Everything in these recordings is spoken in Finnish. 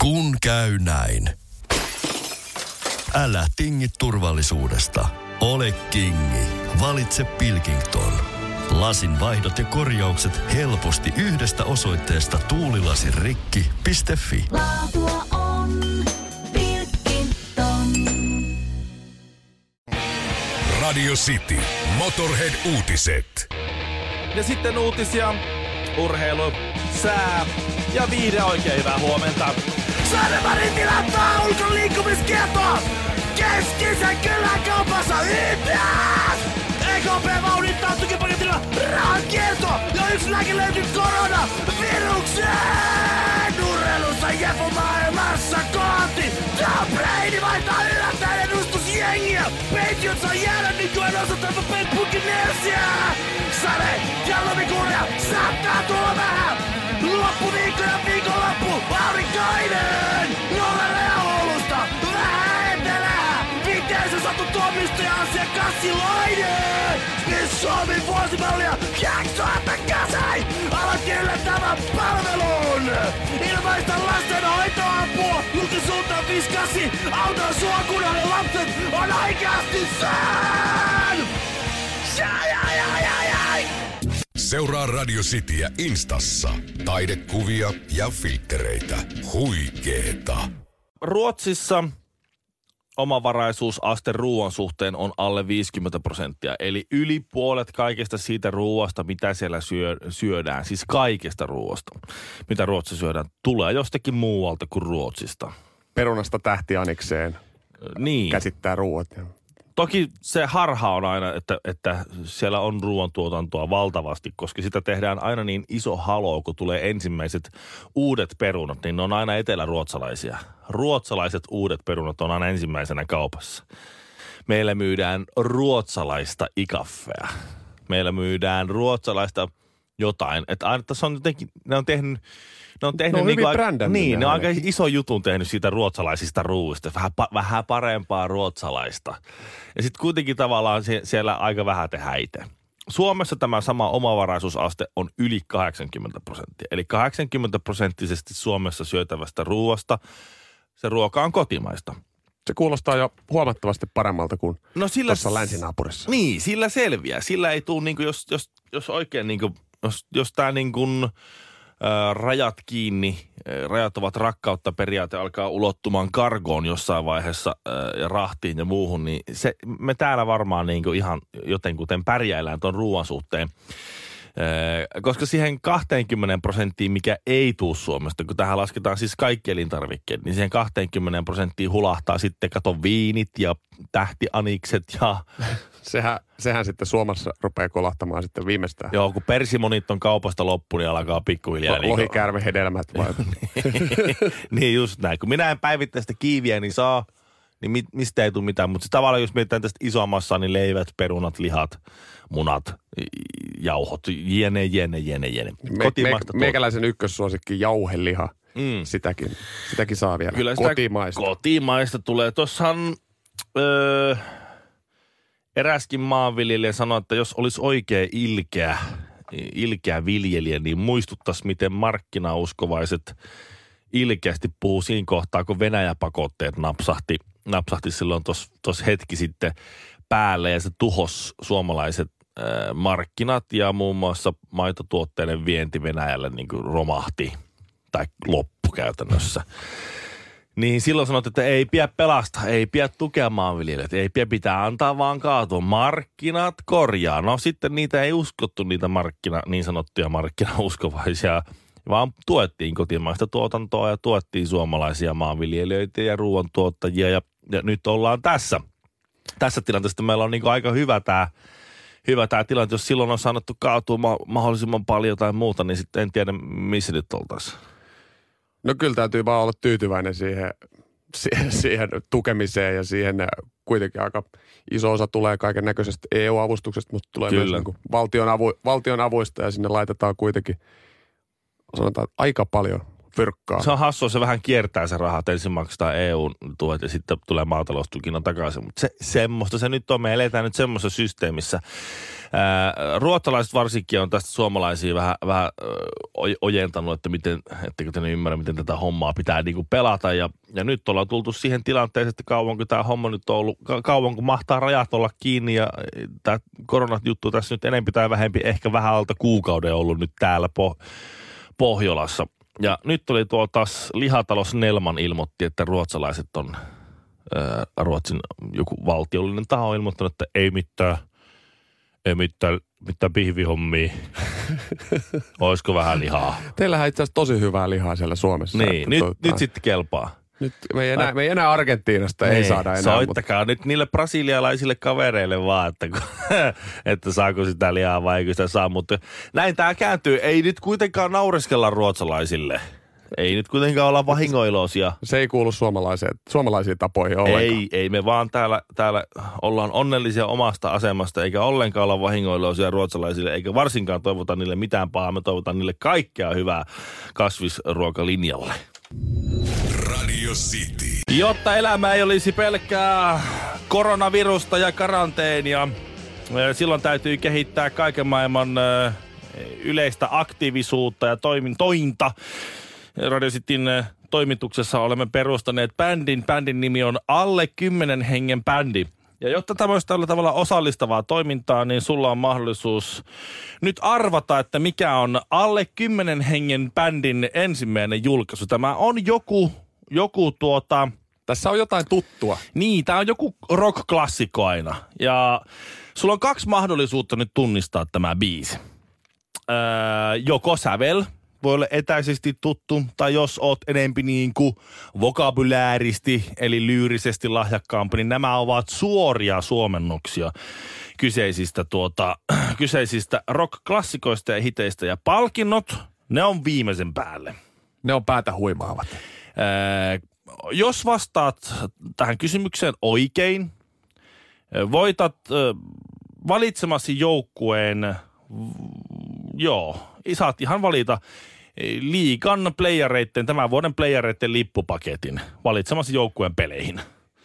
Kun käy näin. Älä tingi turvallisuudesta. Ole kingi. Valitse Pilkington. Lasin vaihdot ja korjaukset helposti yhdestä osoitteesta tuulilasirikki.fi. Laatua on Pilkington. Radio City. Motorhead-uutiset. Ja sitten uutisia, urheilu, sää ja viihde oikein hyvää huomenta. Saaremarin tilattaa ulkoliikkumiskieltoa! Keskisen kylän kaupassa yhdessä! EKP vauhdittaa tukipaketilla rahan kielto ja yksi lääke löytyy korona virukseen! Urheilussa jefu maailmassa kohti! Tom Brady vaihtaa yllättäen edustusjengiä! Patriots on jäädä nykyään osoittava Pet Buccaneersia! Sade ja lumikuuria saattaa tulla vähän! Loppuviikko ja aurinkoinen! Nollalle ja Oulusta vähän etelää! Viiteensä satu tuomista ja asia kassilainen! Miss Suomi vuosimallia 2008! Aloitti yllättävän palvelun! Ilmaista lastenhoitoapua! Julkisuutta 58! Auta sua kun lapset on oikeasti sen! Jai, jai, jai, jai, jai! Seuraa Radio Cityä Instassa. Taidekuvia ja filttereitä. Huikeeta. Ruotsissa omavaraisuusaste ruoan suhteen on alle 50 prosenttia. Eli yli puolet kaikesta siitä ruoasta, mitä siellä syö, syödään, siis kaikesta ruoasta, mitä Ruotsissa syödään, tulee jostakin muualta kuin Ruotsista. Perunasta tähtianikseen Niin. käsittää ruuat. Toki se harha on aina, että, että siellä on ruoantuotantoa valtavasti, koska sitä tehdään aina niin iso halo, kun tulee ensimmäiset uudet perunat, niin ne on aina eteläruotsalaisia. Ruotsalaiset uudet perunat on aina ensimmäisenä kaupassa. Meillä myydään ruotsalaista ikaffea. Meillä myydään ruotsalaista jotain. Että aina tässä on jotenkin, ne on tehnyt, ne on tehnyt Ne on hyvin aika- brändännyt Niin, ne on aika iso jutun tehnyt siitä ruotsalaisista ruuista. Vähän, pa, vähän parempaa ruotsalaista. Ja sitten kuitenkin tavallaan sie- siellä aika vähän tehdään itse. Suomessa tämä sama omavaraisuusaste on yli 80 prosenttia. Eli 80 prosenttisesti Suomessa syötävästä ruoasta se ruoka on kotimaista. Se kuulostaa jo huomattavasti paremmalta kuin No sillä, tuossa länsinaapurissa. Niin, sillä selviää. Sillä ei tule, niinku, jos, jos, jos oikein, niinku, jos, jos tämä niinku, ä, rajat kiinni, ä, rajat ovat rakkautta periaate alkaa ulottumaan kargoon jossain vaiheessa ä, ja rahtiin ja muuhun, niin se, me täällä varmaan niinku ihan jotenkuten pärjäillään tuon ruoan suhteen. Ä, Koska siihen 20 prosenttiin, mikä ei tuu Suomesta, kun tähän lasketaan siis kaikki elintarvikkeet, niin siihen 20 prosenttiin hulahtaa sitten kato viinit ja tähtianikset ja Sehän, sehän sitten Suomessa rupeaa kolahtamaan sitten viimeistään. Joo, kun persimonit on kaupasta loppu, niin alkaa pikkuhiljaa. Lo- niin Lohikäärmehedelmät vai? niin just näin. Kun minä en päivittäistä kiiviä, niin saa, niin mit, mistä ei tule mitään. Mutta tavallaan jos mietitään tästä isommassa, niin leivät, perunat, lihat, munat, jauhot, jene, jene, jene, jene. Me, Kotimaista me, meikäläisen ykkössuosikki jauheliha. Mm. Sitäkin, sitäkin saa vielä. Kyllä sitä Kotimaista. Kotimaista tulee. Tuossahan öö, eräskin maanviljelijä sanoi, että jos olisi oikein ilkeä, ilkeä viljelijä, niin muistuttaisi, miten markkinauskovaiset ilkeästi puhuu siinä kohtaa, kun Venäjä-pakotteet napsahti, napsahti silloin tuossa hetki sitten päälle ja se tuhos suomalaiset markkinat ja muun muassa maitotuotteiden vienti Venäjälle niin kuin romahti tai loppu käytännössä. Niin silloin sanot, että ei pidä pelastaa, ei pidä tukea maanviljelijät, ei pidä pitää antaa vaan kaatua. Markkinat korjaa. No sitten niitä ei uskottu, niitä markkina, niin sanottuja markkinauskovaisia, vaan tuettiin kotimaista tuotantoa ja tuettiin suomalaisia maanviljelijöitä ja ruoantuottajia ja, ja nyt ollaan tässä. Tässä tilanteessa meillä on niin aika hyvä tämä hyvä tää tilanne. Jos silloin on sanottu kaatua ma- mahdollisimman paljon tai muuta, niin sitten en tiedä, missä nyt oltaisiin. No kyllä täytyy vaan olla tyytyväinen siihen, siihen, siihen tukemiseen ja siihen äh, kuitenkin aika iso osa tulee kaiken näköisestä EU-avustuksesta, mutta tulee Kyllä. myös niin valtion, avu, valtion avuista ja sinne laitetaan kuitenkin sanotaan aika paljon fyrkkaa. Se on hassua, se vähän kiertää se rahat. Ensin maksetaan EU-tuet ja sitten tulee maataloustukina takaisin. Mutta se, semmoista se nyt on. Me eletään nyt semmoisessa systeemissä. Ää, ruotsalaiset varsinkin on tästä suomalaisia vähän, vähän ö, oj- ojentanut, että miten, ettekö te ymmärrä, miten tätä hommaa pitää niinku pelata. Ja, ja nyt ollaan tultu siihen tilanteeseen, että kauan kun tämä homma nyt on ollut, ka- kauan kun mahtaa rajat olla kiinni ja tämä koronajuttu tässä nyt enemmän tai vähempi, ehkä vähän alta kuukauden ollut nyt täällä po- Pohjolassa. Ja nyt oli tuo taas lihatalous Nelman ilmoitti, että ruotsalaiset on, ää, Ruotsin joku valtiollinen taho on ilmoittanut, että ei mitään, ei mitään, mitään pihvihommia. Olisiko vähän lihaa? Teillähän itse asiassa tosi hyvää lihaa siellä Suomessa. Niin, nyt, tota, nyt sitten kelpaa. Nyt me, ei enää, me ei enää Argentiinasta ei Niin, saada enää. Mutta Soittakaa nyt niille brasilialaisille kavereille vaan, että, kun, että saako sitä lihaa vai eikö sitä saa. Mutta näin tämä kääntyy. Ei nyt kuitenkaan naureskella ruotsalaisille. Ei nyt kuitenkaan olla vahingoiloisia. se ei kuulu suomalaiseen, suomalaisiin tapoihin ollenkaan. Ei, ei me vaan täällä, täällä ollaan onnellisia omasta asemasta, eikä ollenkaan olla vahingoiloisia ruotsalaisille, eikä varsinkaan toivota niille mitään pahaa. Me toivotaan niille kaikkea hyvää kasvisruokalinjalle. Radio City. Jotta elämä ei olisi pelkkää koronavirusta ja karanteenia, eh, silloin täytyy kehittää kaiken maailman eh, yleistä aktiivisuutta ja toimintointa. Radio Cityn eh, toimituksessa olemme perustaneet bändin. Bändin nimi on Alle 10 hengen bändi. Ja jotta olisi tällä tavalla osallistavaa toimintaa, niin sulla on mahdollisuus nyt arvata, että mikä on alle 10 hengen bändin ensimmäinen julkaisu. Tämä on joku, joku tuota, Tässä on jotain tuttua. niin, tämä on joku rock-klassikko aina. Ja sulla on kaksi mahdollisuutta nyt tunnistaa tämä biisi. Öö, joko sävel, voi olla etäisesti tuttu, tai jos oot enempi niin kuin vokabulääristi, eli lyyrisesti lahjakkaampi, niin nämä ovat suoria suomennoksia kyseisistä, tuota, kyseisistä rock-klassikoista ja hiteistä. Ja palkinnot, ne on viimeisen päälle. Ne on päätä huimaavat. Ää, jos vastaat tähän kysymykseen oikein, ää, voitat ää, valitsemasi joukkueen, joo, saat ihan valita eh, liikan playereiden, tämän vuoden playereiden lippupaketin valitsemasi joukkueen peleihin.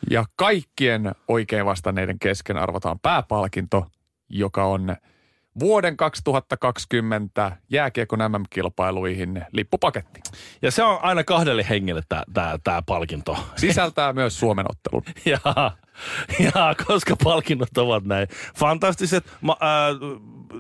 Ja kaikkien oikein vastanneiden kesken arvotaan pääpalkinto, joka on vuoden 2020 jääkiekon MM-kilpailuihin lippupaketti. Ja se on aina kahdelle hengelle tämä palkinto. Sisältää myös Suomen ottelun. Ja, ja koska palkinnot ovat näin fantastiset, ma, ää,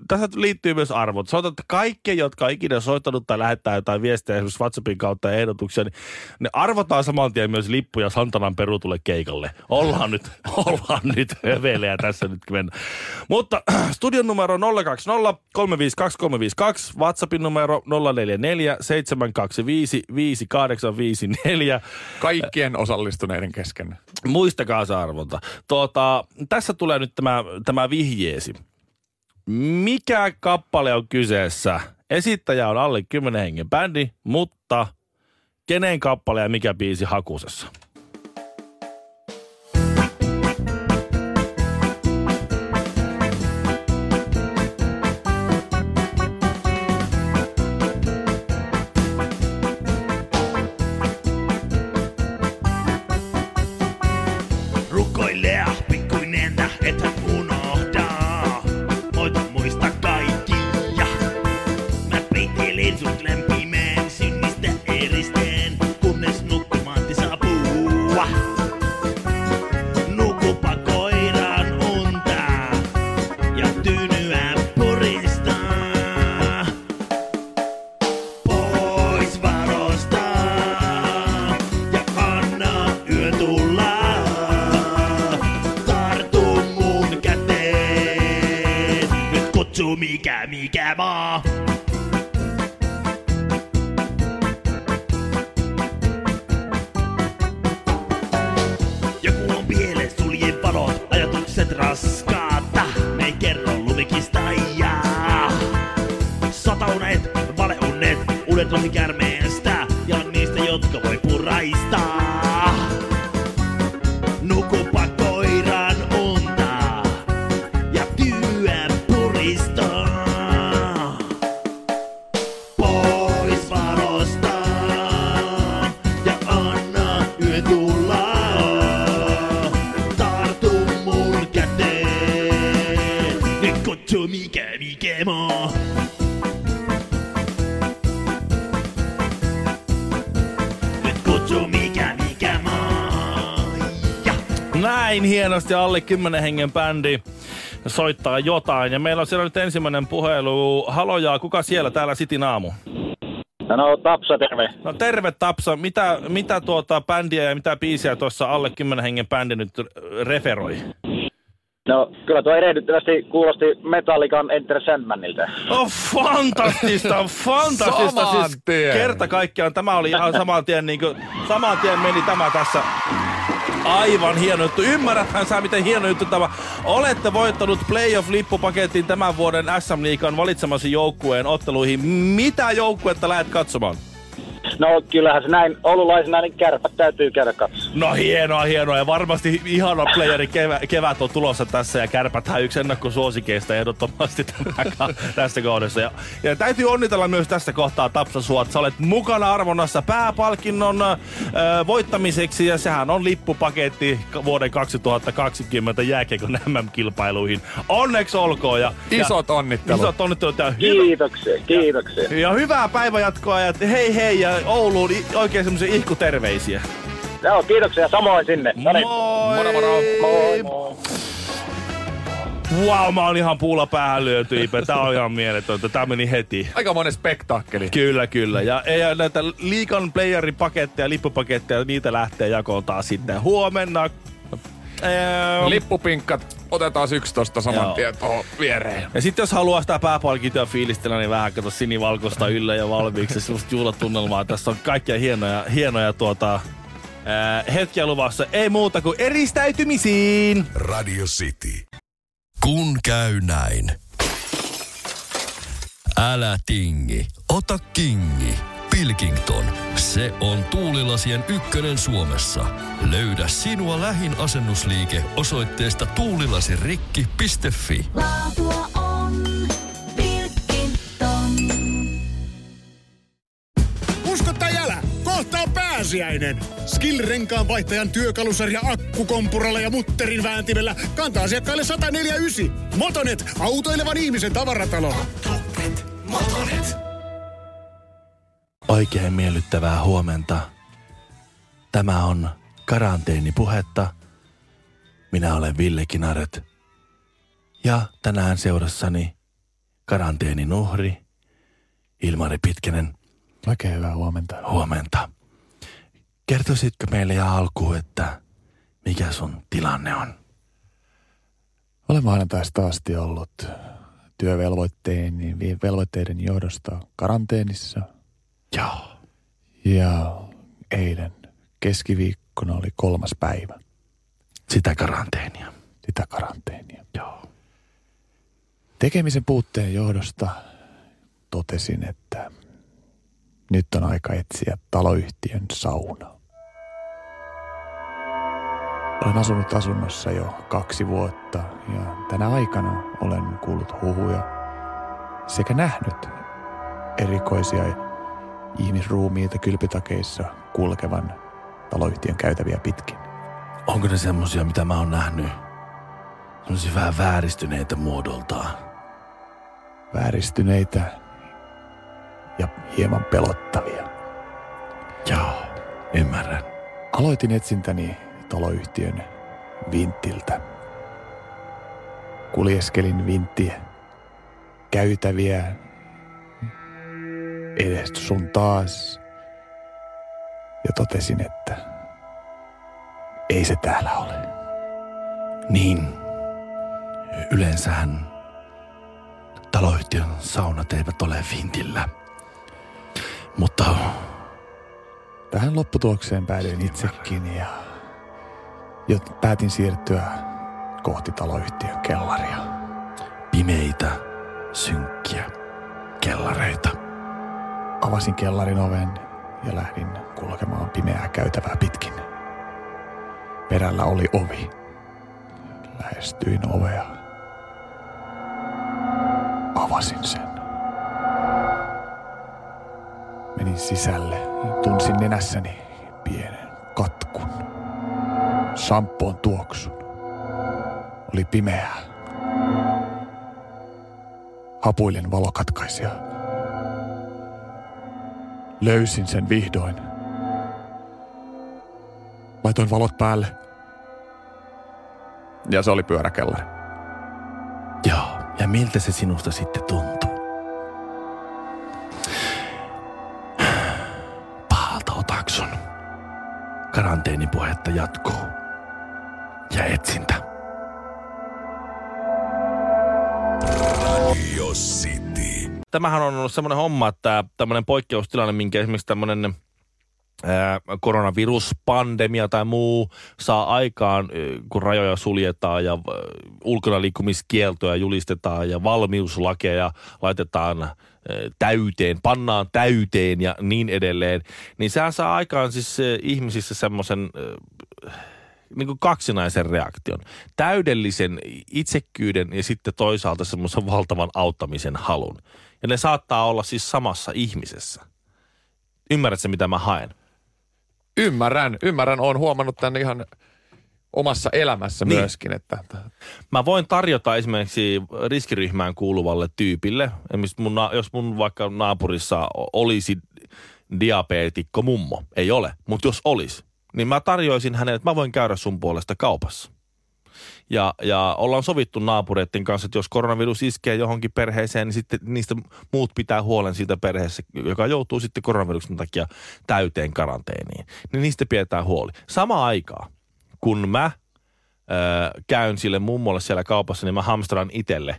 tässä liittyy myös arvot. Että kaikki, jotka on ikinä soittanut tai lähettää jotain viestejä esimerkiksi WhatsAppin kautta ja ehdotuksia, niin ne arvotaan saman tien myös lippuja Santanan perutulle keikalle. Ollaan nyt, ollaan nyt hövelejä tässä nyt mennä. Mutta studion numero 020 352 352, WhatsAppin numero 044 725 5854. Kaikkien osallistuneiden kesken. Muistakaa se arvonta. Tuota, tässä tulee nyt tämä, tämä vihjeesi. Mikä kappale on kyseessä? Esittäjä on alle 10 hengen bändi, mutta kenen kappale ja mikä biisi hakusessa? Uzbekistan Hienosti alle 10 hengen bändi soittaa jotain. Ja meillä on siellä nyt ensimmäinen puhelu. Halojaa, kuka siellä täällä Sitin aamu? No Tapsa, terve. No terve Tapsa, mitä, mitä tuota bändiä ja mitä biisiä tuossa alle 10 hengen bändi nyt referoi? No kyllä tuo erehdyttävästi kuulosti Metallican Enter Sandmanilta. Oh, fantastista, fantastista. Saman siis tien. kerta kaikkiaan tämä oli ihan saman tien, niin kuin, saman tien meni tämä tässä. Aivan hieno juttu. Ymmärräthän sä, miten hieno juttu tämä. Olette voittanut playoff-lippupaketin tämän vuoden SM Liikan valitsemasi joukkueen otteluihin. Mitä joukkuetta lähdet katsomaan? No kyllähän se näin oululaisena, niin kärpät täytyy käydä katsoa. No hienoa, hienoa. Ja varmasti ihana playeri kevä, kevät on tulossa tässä ja kärpätään yksi ennakkosuosikeista ehdottomasti tässä kohdassa. Ja, ja, täytyy onnitella myös tässä kohtaa Tapsa sua, että sä olet mukana arvonnassa pääpalkinnon äh, voittamiseksi ja sehän on lippupaketti vuoden 2020 jääkiekon MM-kilpailuihin. Onneksi olkoon ja, Isot ja onnittelut. isot onnittelut ja hyvä, Kiitoksia, kiitoksia. ja hyvää päivänjatkoa ja hei hei ja Ouluun i- oikein semmoisia ihkuterveisiä. Joo, kiitoksia samoin sinne. No niin. Moi! Moro, moro. Moi, moi. Wow, mä oon ihan puulla päähän lyöty, Ipe. Tää on ihan mieletöntä. Tää meni heti. Aika monen spektaakkeli. Kyllä, kyllä. Ja, ja näitä liikan playerin paketteja, lippupaketteja, niitä lähtee jakoon taas sitten huomenna. Eee, Lippupinkkat otetaan 11 saman Joo. tien tuohon viereen. ja sitten jos haluaa sitä pääpalkintoa fiilistellä, niin vähän kato sinivalkoista yllä ja valmiiksi. Semmoista juhlatunnelmaa. Tässä on kaikkia hienoja, hienoja tuota, ää, hetkiä luvassa. Ei muuta kuin eristäytymisiin. Radio City. Kun käy näin. Älä tingi, ota kingi. Pilkington, se on tuulilasien ykkönen Suomessa. Löydä sinua lähin asennusliike osoitteesta tuulilasirikki.fi. Laatua on Pilkington. Usko tai älä, kohta on pääsiäinen. Skill-renkaan vaihtajan työkalusarja akkukompuralla ja mutterin vääntimellä kantaa asiakkaille 149. Motonet, autoilevan ihmisen tavaratalo. Oikein miellyttävää huomenta. Tämä on karanteenipuhetta. Minä olen Ville Kinaret. Ja tänään seurassani karanteenin uhri Ilmari Pitkänen. Oikein hyvää huomenta. Huomenta. Kertoisitko meille ja alkuun, että mikä sun tilanne on? Olen maanantaista asti ollut työvelvoitteiden velvoitteiden johdosta karanteenissa. Joo. Ja eilen keskiviikkona oli kolmas päivä Sitä karanteenia. sitä karanteenia. Joo. Tekemisen puutteen johdosta totesin, että nyt on aika etsiä taloyhtiön sauna. Olen asunut asunnossa jo kaksi vuotta ja tänä aikana olen kuullut huhuja sekä nähnyt erikoisia ihmisruumiita kylpytakeissa kulkevan taloyhtiön käytäviä pitkin. Onko ne semmosia, mitä mä oon nähnyt? Semmosia vähän vääristyneitä muodoltaan. Vääristyneitä ja hieman pelottavia. Joo, ymmärrän. Aloitin etsintäni taloyhtiön vinttiltä. Kuljeskelin vinttiä, käytäviä, edes sun taas. Ja totesin, että ei se täällä ole. Niin, yleensähän taloyhtiön saunat eivät ole vintillä. Mutta Tähän lopputulokseen päädyin itsekin ja jo päätin siirtyä kohti taloyhtiön kellaria. pimeitä, synkkiä kellareita. Avasin kellarin oven ja lähdin kulkemaan pimeää käytävää pitkin. Perällä oli ovi. Lähestyin ovea. Avasin sen. Menin sisälle tunsin nenässäni pienen katkun. Sampoon tuoksun. Oli pimeää. Hapuilin valokatkaisija. Löysin sen vihdoin. Laitoin valot päälle. Ja se oli pyöräkellari. Joo, ja miltä se sinusta sitten tuntuu? Pahalta otaksun. Karanteenipuhetta jatkuu. Ja etsintä. Radio City. Tämähän on ollut semmoinen homma, että tämmöinen poikkeustilanne, minkä esimerkiksi tämmöinen koronaviruspandemia tai muu saa aikaan, kun rajoja suljetaan ja ulkona liikkumiskieltoja julistetaan ja valmiuslakeja laitetaan täyteen, pannaan täyteen ja niin edelleen, niin sehän saa aikaan siis ihmisissä semmoisen niin kuin kaksinaisen reaktion. Täydellisen itsekkyyden ja sitten toisaalta semmoisen valtavan auttamisen halun. Ja ne saattaa olla siis samassa ihmisessä. Ymmärrätkö, mitä mä haen? Ymmärrän, ymmärrän. Olen huomannut tämän ihan omassa elämässä Niin. myöskin, että Mä voin tarjota esimerkiksi riskiryhmään kuuluvalle tyypille, mun, jos mun vaikka naapurissa olisi diabeetikko mummo, ei ole, mutta jos olisi, niin mä tarjoisin hänelle, että mä voin käydä sun puolesta kaupassa. Ja, ja ollaan sovittu naapureiden kanssa, että jos koronavirus iskee johonkin perheeseen, niin sitten niistä muut pitää huolen siitä perheessä, joka joutuu sitten koronaviruksen takia täyteen karanteeniin. Niin niistä pidetään huoli. Sama aikaa, kun mä ö, käyn sille mummolle siellä kaupassa, niin mä hamstran itelle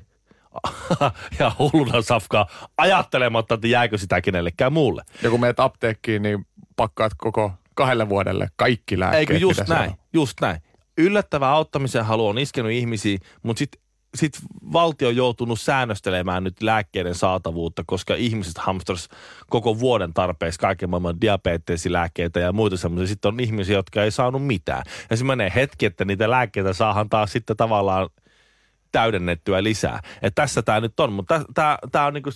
ja hulluna safkaa ajattelematta, että jääkö sitä kenellekään muulle. ja kun meet apteekkiin, niin pakkaat koko kahdelle vuodelle kaikki lääkkeet. Eikö just näin, on. just näin. Yllättävä auttamisen halu on iskenyt ihmisiä, mutta sitten sit valtio on joutunut säännöstelemään nyt lääkkeiden saatavuutta, koska ihmiset hamstras koko vuoden tarpeeksi kaiken maailman diabetesilääkkeitä ja muita semmoisia. Sitten on ihmisiä, jotka ei saanut mitään. Ja se menee hetki, että niitä lääkkeitä saahan taas sitten tavallaan täydennettyä lisää. Et tässä tämä nyt on, mutta tämä on niinku,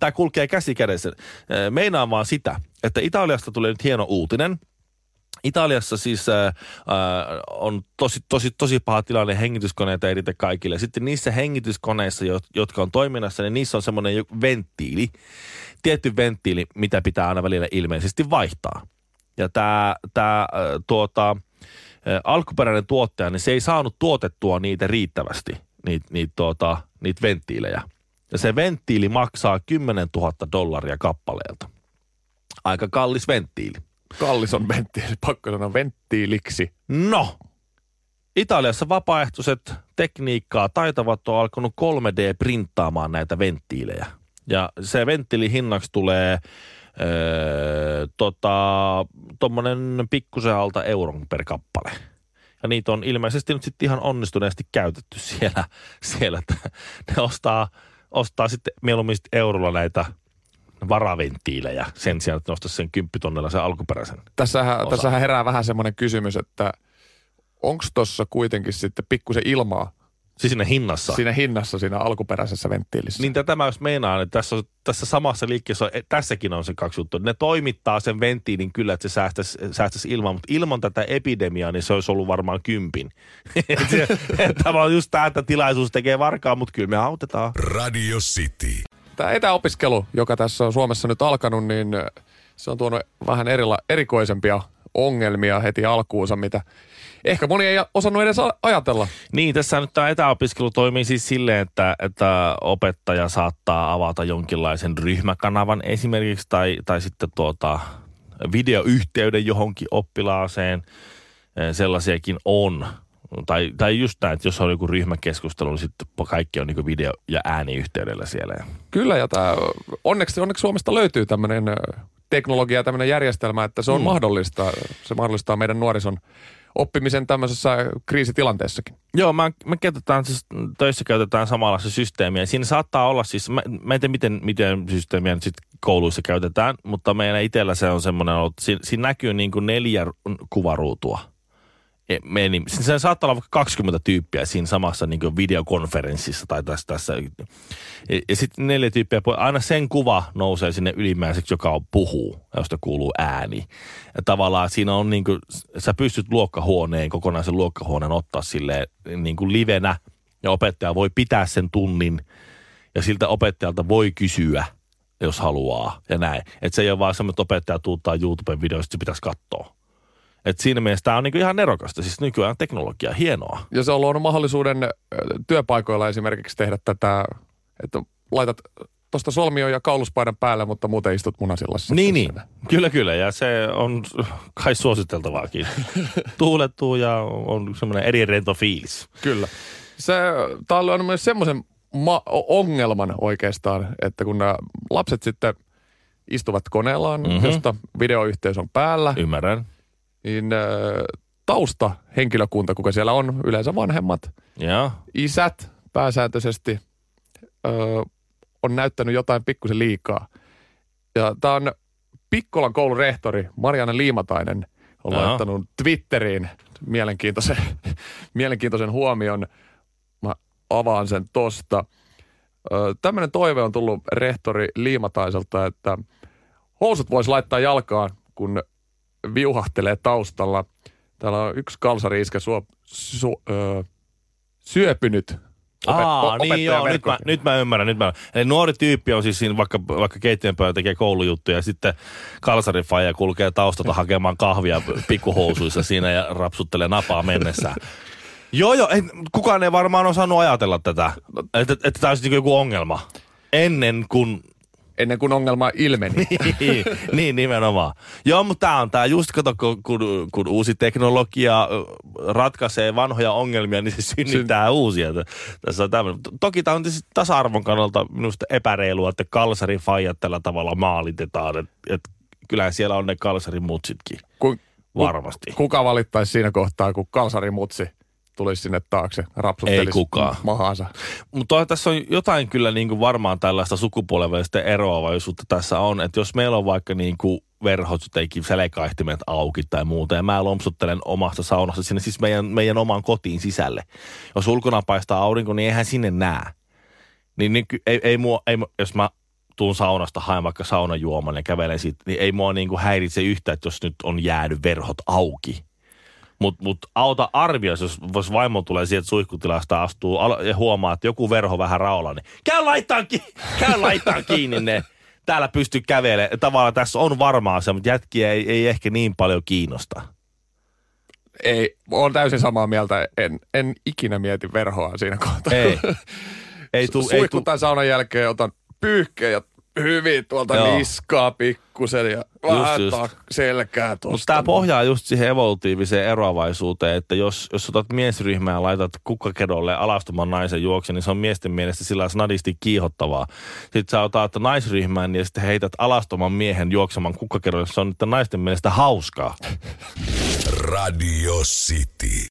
tämä kulkee käsi kädessä. Meinaan vaan sitä, että Italiasta tulee nyt hieno uutinen. Italiassa siis äh, äh, on tosi, tosi, tosi paha tilanne, hengityskoneita ei riitä kaikille. Sitten niissä hengityskoneissa, jo- jotka on toiminnassa, niin niissä on semmoinen venttiili, tietty venttiili, mitä pitää aina välillä ilmeisesti vaihtaa. Ja tämä tää, äh, tuota, äh, alkuperäinen tuottaja, niin se ei saanut tuotettua niitä riittävästi, niitä, niitä, tuota, niitä venttiilejä. Ja se venttiili maksaa 10 000 dollaria kappaleelta. Aika kallis venttiili. Kallis on venttiili, pakko sanoa venttiiliksi. No, Italiassa vapaaehtoiset tekniikkaa taitavat on alkanut 3D-printtaamaan näitä venttiilejä. Ja se venttiili hinnaksi tulee öö, tota, tommonen pikkusen alta euron per kappale. Ja niitä on ilmeisesti nyt sitten ihan onnistuneesti käytetty siellä, siellä ne ostaa, ostaa sitten mieluummin sit eurolla näitä varaventtiilejä sen sijaan, että nostaisi sen kymppitonnella sen alkuperäisen. Tässähän, Osa. tässähän herää vähän semmoinen kysymys, että onko tuossa kuitenkin sitten pikkusen ilmaa Siis siinä hinnassa. siinä hinnassa siinä alkuperäisessä venttiilissä? Niin tätä mä jos meinaan, että tässä, on, tässä samassa liikkeessä, on, tässäkin on se kaksi juttua. Ne toimittaa sen venttiilin kyllä, että se säästäisi, säästäisi ilman, mutta ilman tätä epidemiaa, niin se olisi ollut varmaan kympin. Tämä on just tämä, että tilaisuus tekee varkaa, mutta kyllä me autetaan. Radio City. Tämä etäopiskelu, joka tässä on Suomessa nyt alkanut, niin se on tuonut vähän erila, erikoisempia ongelmia heti alkuunsa, mitä ehkä moni ei osannut edes ajatella. Niin, tässä nyt tämä etäopiskelu toimii siis silleen, että, että opettaja saattaa avata jonkinlaisen ryhmäkanavan esimerkiksi tai, tai sitten tuota, videoyhteyden johonkin oppilaaseen. Eh, Sellaisiakin on. Tai, tai just näin, että jos on joku ryhmäkeskustelu, niin sitten kaikki on niin video- ja ääniyhteydellä siellä. Kyllä, ja tämä, onneksi, onneksi Suomesta löytyy tämmöinen teknologia, tämmöinen järjestelmä, että se on Mm. mahdollista. Se mahdollistaa meidän nuorison oppimisen tämmöisessä kriisitilanteessakin. Joo, mä, me käytetään siis, töissä käytetään samanlaista systeemiä. Siinä saattaa olla siis, mä, mä en tiedä miten, miten systeemiä nyt sit kouluissa käytetään, mutta meillä itsellä se on semmoinen, että siinä, siinä näkyy niin kuin neljä kuvaruutua. E- Meni, se saattaa olla vaikka 20 tyyppiä siinä samassa niin videokonferenssissa tai tässä. tässä. Ja, ja sitten neljä tyyppiä, aina sen kuva nousee sinne ylimmäiseksi, joka on puhuu, josta kuuluu ääni. Ja tavallaan siinä on niin kuin, sä pystyt luokkahuoneen, kokonaisen luokkahuoneen ottaa silleen niin kuin livenä ja opettaja voi pitää sen tunnin Ja siltä opettajalta voi kysyä, jos haluaa ja näin. Että se ei ole vaan semmoinen, että opettaja tuuttaa YouTuben videoista, se pitäisi katsoa. Et siinä mielessä tämä on niinku ihan nerokasta. Siis nykyään teknologia, hienoa. Ja se on luonut mahdollisuuden työpaikoilla esimerkiksi tehdä tätä, että laitat tuosta solmio ja kauluspaidan päälle, mutta muuten istut munasillassa. Niin, niin. Kyllä, kyllä. Ja se on kai suositeltavaakin. Tuulettuu ja on semmoinen eri rento fiilis. Kyllä. Se, tämä on myös semmoisen ma- ongelman oikeastaan, että kun nämä lapset sitten istuvat koneellaan, Mhm. mm-hmm. josta videoyhteys on päällä, Ymmärrän. Niin ö, tausta henkilökunta, kuka siellä on, yleensä vanhemmat, Joo. isät pääsääntöisesti ö, on näyttänyt jotain pikkusen liikaa. Ja tämä on Pikkolan koulun rehtori Marianne Liimatainen on Joo. laittanut Twitteriin mielenkiintoisen, mielenkiintoisen huomion. Mä avaan sen tosta. Tämmöinen toive on tullut rehtori Liimataiselta, että housut voisi laittaa jalkaan, kun viuhahtelee taustalla. Täällä on yksi kalsari iskä suo, su, ö, syöpynyt Aa, niin joo, nyt mä, nyt mä ymmärrän, nyt mä ymmärrän. Eli nuori tyyppi on siis siinä vaikka, vaikka keittiön pöydällä tekee koulujuttuja ja sitten kalsarifaija kulkee taustalta hakemaan kahvia pikkuhousuissa siinä ja rapsuttelee napaa mennessään. Joo, joo, ei, kukaan ei varmaan osannut ajatella tätä, että, että tämä olisi niinku joku ongelma. Ennen kuin Ennen kuin ongelma ilmeni. niin, niin, nimenomaan. Joo, mutta tämä on tämä just, kato, kun, kun, kun uusi teknologia ratkaisee vanhoja ongelmia, niin se synnyttää uusia. T- Tässä on tämmöinen. Toki tämä on tasa-arvon kannalta minusta epäreilua, että kalsarifaijat tällä tavalla maalitetaan. Et, et kyllähän siellä on ne kalsarimutsitkin. Ku, Varmasti. Kuka valittaisi siinä kohtaa, kun kalsarimutsi tulisi sinne taakse, rapsuttelisi Ei kukaan. mahaansa. Mutta tässä on jotain kyllä niin kuin varmaan tällaista sukupuolen välistä eroavaisuutta tässä on, että jos meillä on vaikka niin kuin verhot, jotenkin selekaihtimet auki tai muuta, ja mä lompsuttelen omasta saunasta sinne siis meidän, meidän omaan kotiin sisälle. Jos ulkona paistaa aurinko, niin eihän sinne näe. Niin, niin ei, ei mua, ei, jos mä tuun saunasta, haen vaikka saunajuoman ja kävelen siitä, niin ei mua niin kuin häiritse yhtä, että jos nyt on jäänyt verhot auki. Mutta mut auta arvioisi, jos, jos vaimo tulee sieltä suihkutilasta, astuu al- ja huomaa, että joku verho vähän raolla, niin käy laittaa, ki- käy laittaa kiinni ne. Täällä pystyy kävelemään. Tavallaan tässä on varmaa se, mutta jätkiä ei, ei ehkä niin paljon kiinnosta. Ei, on täysin samaa mieltä. En, en ikinä mieti verhoa siinä kohtaa. Ei. Ei tuu, ei tuu. Suihkun tai saunan jälkeen otan pyyhkeen ja hyvin tuolta Joo. niskaa pikkusen ja vähän just. tak- selkää tuosta. Mutta tämä pohjaa just siihen evolutiiviseen eroavaisuuteen, että jos, jos otat miesryhmää ja laitat kukkakedolle alastoman naisen juoksen, niin se on miesten mielestä sillä snadisti kiihottavaa. Sitten sä otat naisryhmän ja sitten heität alastoman miehen juoksemaan kukkakedolle, se on nyt naisten mielestä hauskaa. Radio City.